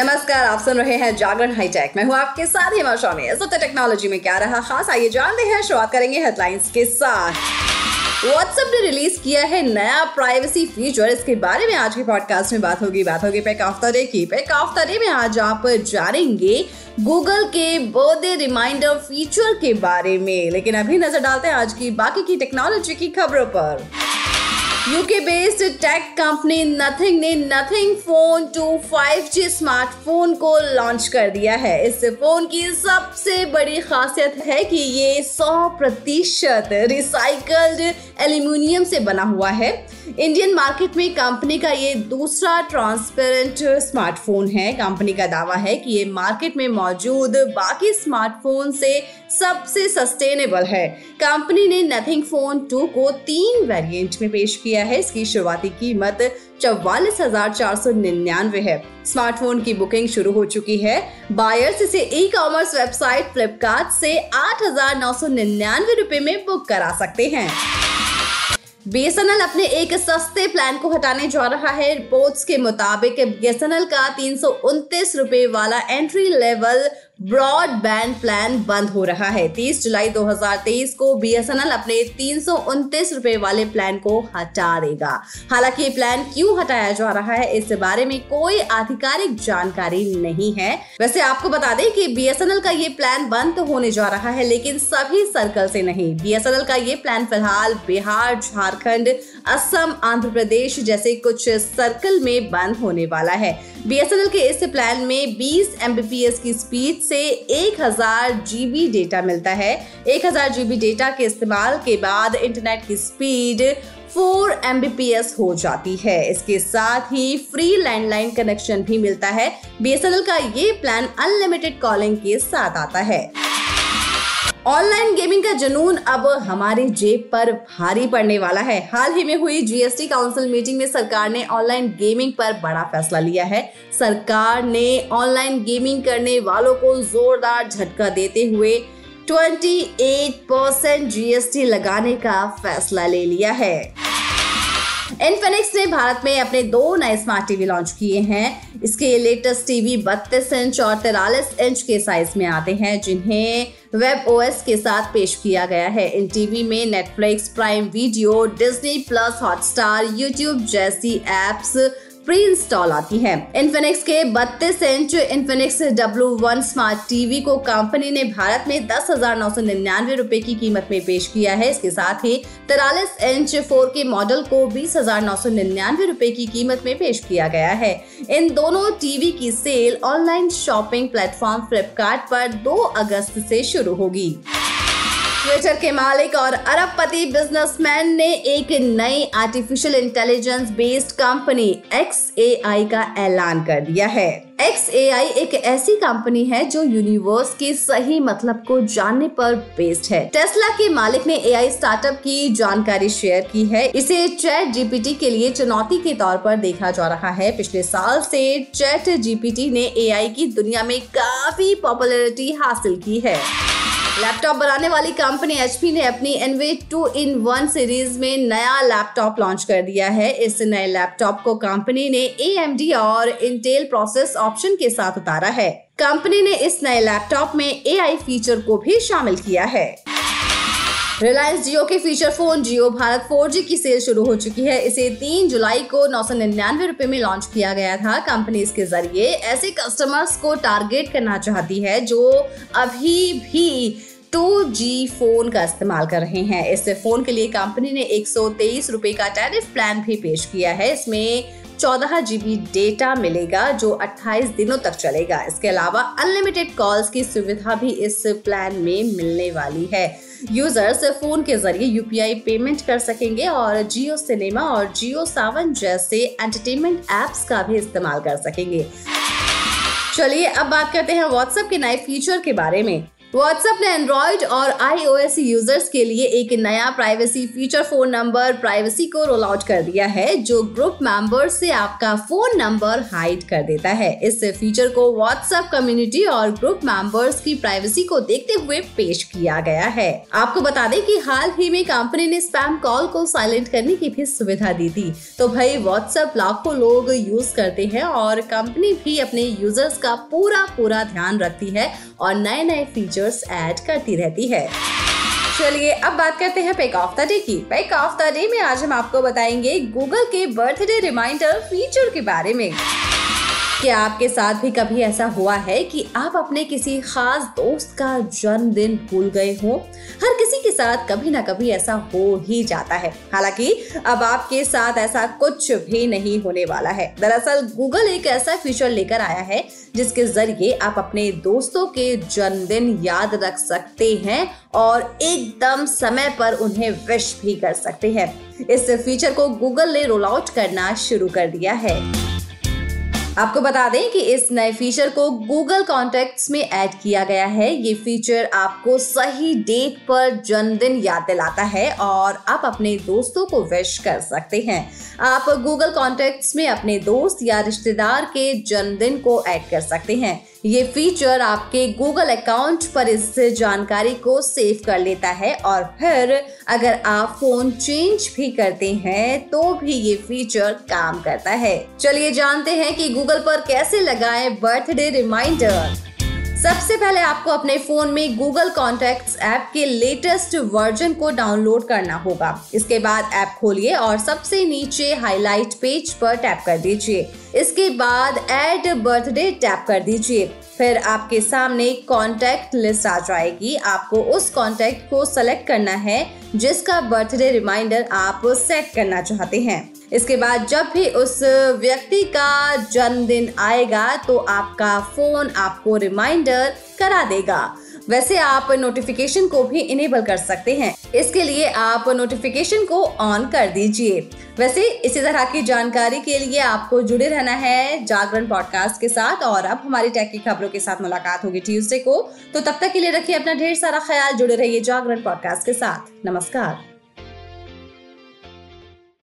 नमस्कार, आप सुन रहे हैं जागरण हाईटेक। मैं हूँ आपके साथ हिमा स्वामी। इस टेक्नोलॉजी में क्या रहा खास, आइए जानते हैं। शुरुआत करेंगे हेडलाइंस के साथ। व्हाट्सएप ने रिलीज़ किया है नया प्राइवेसी फीचर इसके बारे में आज के पॉडकास्ट में बात होगी। बात होगी पैक डे की। पैक डे में आज आप जानेंगे गूगल के बर्थडे रिमाइंडर फीचर के बारे में। लेकिन अभी नज़र डालते हैं आज की बाकी की टेक्नोलॉजी की खबरों पर। UK based tech company Nothing ने Nothing phone two 5G smartphone को लॉन्च कर दिया है। इस फ़ोन की सबसे बड़ी खासियत है कि ये 100 प्रतिशत रिसाइकल्ड एल्यूमिनियम से बना हुआ है। इंडियन मार्केट में कंपनी का ये दूसरा ट्रांसपेरेंट स्मार्टफ़ोन है। कंपनी का दावा है कि ये मार्केट में मौजूद बाकी स्मार्टफ़ोन से सबसे सस्टेनेबल है। कंपनी ने नथिंग फ़ोन टू को तीन वेरिएंट में पेश किया है। इसकी शुरुआती कीमत चौवालीस हज़ार चार सौ निन्यानवे है। स्मार्टफ़ोन की बुकिंग शुरू हो चुकी है। बायर्स इसे ई कॉमर्स वेबसाइट फ्लिपकार्ट से आठ हज़ार नौ सौ निन्यानवे रूपए में बुक करा सकते हैं। बीएसएनएल अपने एक सस्ते प्लान को हटाने जा रहा है। रिपोर्ट्स के मुताबिक बीएसएनएल का तीन सौ रुपए वाला एंट्री लेवल ब्रॉडबैंड प्लान बंद हो रहा है। 30 जुलाई 2023 को बीएसएनएल अपने तीन रुपए वाले प्लान को हटा देगा। हालाँकि प्लान क्यों हटाया जा रहा है इस बारे में कोई आधिकारिक जानकारी नहीं है। वैसे आपको बता दें कि बीएसएनएल का ये प्लान बंद तो होने जा रहा है, लेकिन सभी सर्कल से नहीं। बीएसएनएल का ये प्लान फ़िलहाल बिहार, झारखंड, असम, आंध्र प्रदेश जैसे कुछ सर्कल में बंद होने वाला है। बीएसएनएल के इस प्लान में 20 एमबीपीएस की स्पीड से 1000 जीबी डेटा मिलता है। 1000 जीबी डेटा के इस्तेमाल के बाद इंटरनेट की स्पीड 4 एमबीपीएस हो जाती है। इसके साथ ही फ्री लैंडलाइन कनेक्शन भी मिलता है। बीएसएनएल का ये प्लान अनलिमिटेड कॉलिंग के साथ आता है। ऑनलाइन गेमिंग का जुनून अब हमारी जेब पर भारी पड़ने वाला है। हाल ही में हुई जीएसटी काउंसिल मीटिंग में सरकार ने ऑनलाइन गेमिंग पर बड़ा फैसला लिया है। सरकार ने ऑनलाइन गेमिंग करने वालों को जोरदार झटका देते हुए 28 परसेंट जीएसटी लगाने का फैसला ले लिया है। इनफिनिक्स ने भारत में अपने दो नए स्मार्ट टीवी लॉन्च किए हैं। इसके लेटेस्ट टीवी 32 इंच और तिरालीस इंच के साइज़ में आते हैं, जिन्हें वेब ओएस के साथ पेश किया गया है। इन टीवी में Netflix, Prime Video, Disney Plus, Hotstar, YouTube जैसी एप्स प्री इंस्टॉल आती है। इन्फिनिक्स के 32 inch Infinix W one smart TV को कंपनी ने भारत में दस हज़ार नौ सौ निन्यानवे रूपए की कीमत में पेश किया है। इसके साथ ही तिरालीस इंच फोर के मॉडल को बीस हज़ार नौ सौ निन्यानवे रूपए की कीमत में पेश किया गया है। इन दोनों टीवी की sale online shopping platform Flipkart 2 अगस्त से शुरू होगी। ट्विटर के मालिक और अरबपति बिजनेसमैन ने एक नई artificial intelligence based company X का ऐलान कर दिया है। एक्स एक ऐसी कंपनी है जो यूनिवर्स के सही मतलब को जानने पर बेस्ड है। टेस्ला के मालिक ने एआई स्टार्टअप की जानकारी शेयर की है। इसे चैट जीपीटी के लिए चुनौती के तौर पर देखा जा रहा है। पिछले साल से चैट जीपीटी ने एआई की दुनिया में काफ़ी पॉपुलैरिटी हासिल की है। लैपटॉप बनाने वाली कंपनी एचपी ने अपनी Envy two in one series में नया लैपटॉप लॉन्च कर दिया है। इस नए लैपटॉप को कंपनी ने एएमडी और इंटेल प्रोसेस ऑप्शन के साथ उतारा है। कंपनी ने इस नए लैपटॉप में एआई फीचर को भी शामिल किया है। रिलायंस जियो के फीचर फ़ोन जियो भारत 4G की सेल शुरू हो चुकी है। इसे 3 जुलाई को नौ सौ निन्यानवे रूपए में लॉन्च किया गया था। कंपनी इसके ज़रिए ऐसे कस्टमर्स को टारगेट करना चाहती है जो अभी भी 2G फ़ोन का इस्तेमाल कर रहे हैं। इस फ़ोन के लिए कंपनी ने एक रुपए का टैरिफ प्लान भी पेश किया है। इसमें चौदह जीबी डेटा मिलेगा, जो 28 दिनों तक चलेगा। इसके अलावा अनलिमिटेड कॉल्स की सुविधा भी इस प्लान में मिलने वाली है। यूज़र्स फ़ोन के ज़रिए यूपीआई पेमेंट कर सकेंगे और जियो सिनेमा और जियो सावन जैसे एंटरटेनमेंट एप्स का भी इस्तेमाल कर सकेंगे। चलिए अब बात करते हैं व्हाट्सएप के नए फीचर के बारे में। व्हाट्सएप ने एंड्रॉइड और आईओएस यूज़र्स के लिए एक नया privacy feature phone number privacy को रोल आउट कर दिया है, जो ग्रुप मेंबर से आपका फ़ोन नंबर हाइड कर देता है। इस फीचर को व्हाट्सएप कम्युनिटी और ग्रुप मेंबर्स की प्राइवेसी को देखते हुए पेश किया गया है। आपको बता दें कि हाल ही में कंपनी ने स्पैम कॉल को साइलेंट करने की भी सुविधा दी थी। तो भाई व्हाट्सएप लाखों लोग यूज़ करते हैं और कंपनी भी अपने यूज़र्स का पूरा पूरा ध्यान रखती है और नए नए फीचर्स ऐड करती रहती है। चलिए, अब बात करते हैं पेक ऑफ़ द डे की। पेक ऑफ़ द डे में आज हम आपको बताएँगे गूगल के बर्थडे रिमाइंडर फीचर के बारे में। क्या आपके साथ भी कभी ऐसा हुआ है कि आप अपने किसी खास दोस्त का जन्मदिन भूल गए हो? हर किसी के साथ कभी ना कभी ऐसा हो ही जाता है। हालाँकि, अब आपके साथ ऐसा कुछ भी नहीं होने वाला है। दरअसल गूगल एक ऐसा फीचर लेकर आया है, जिसके ज़रिए आप अपने दोस्तों के जन्मदिन याद रख सकते हैं और एकदम समय पर उन्हें विश भी कर सकते हैं। इस फीचर को गूगल ने रोल आउट करना शुरू कर दिया है। आपको बता दें कि इस नए फीचर को गूगल कॉन्टेक्ट्स में ऐड किया गया है। ये फीचर आपको सही डेट पर जन्मदिन याद दिलाता है और आप अपने दोस्तों को विश कर सकते हैं। आप गूगल कॉन्टेक्ट्स में अपने दोस्त या रिश्तेदार के जन्मदिन को ऐड कर सकते हैं। ये फीचर आपके गूगल अकाउंट पर इस जानकारी को सेव कर लेता है और फिर अगर आप फ़ोन चेंज भी करते हैं तो भी ये फीचर काम करता है। चलिए जानते हैं कि गूगल पर कैसे लगाएँ बर्थडे रिमाइंडर सबसे पहले आपको अपने फ़ोन में गूगल कॉन्टेक्ट्स ऐप के लेटेस्ट वर्जन को डाउनलोड करना होगा। इसके बाद ऐप खोलिए और सबसे नीचे हाईलाइट पेज पर टैप कर दीजिए। इसके बाद एड बर्थडे टैप कर दीजिए। फिर आपके सामने कॉन्टेक्ट लिस्ट आ जाएगी। आपको उस कॉन्टेक्ट को सेलेक्ट करना है जिसका बर्थडे रिमाइंडर आप सेट करना चाहते हैं। इसके बाद जब भी उस व्यक्ति का जन्मदिन आएगा तो आपका फ़ोन आपको रिमाइंडर करा देगा। वैसे आप नोटिफिकेशन को भी इनेबल कर सकते हैं। इसके लिए आप नोटिफिकेशन को ऑन कर दीजिए। वैसे इसी तरह की जानकारी के लिए आपको जुड़े रहना है जागरण पॉडकास्ट के साथ, और अब हमारी टेक की खबरों के साथ मुलाकात होगी ट्यूसडे को। तो तब तक के लिए रखिए अपना ढेर सारा ख्याल, जुड़े रहिए जागरण पॉडकास्ट के साथ। नमस्कार।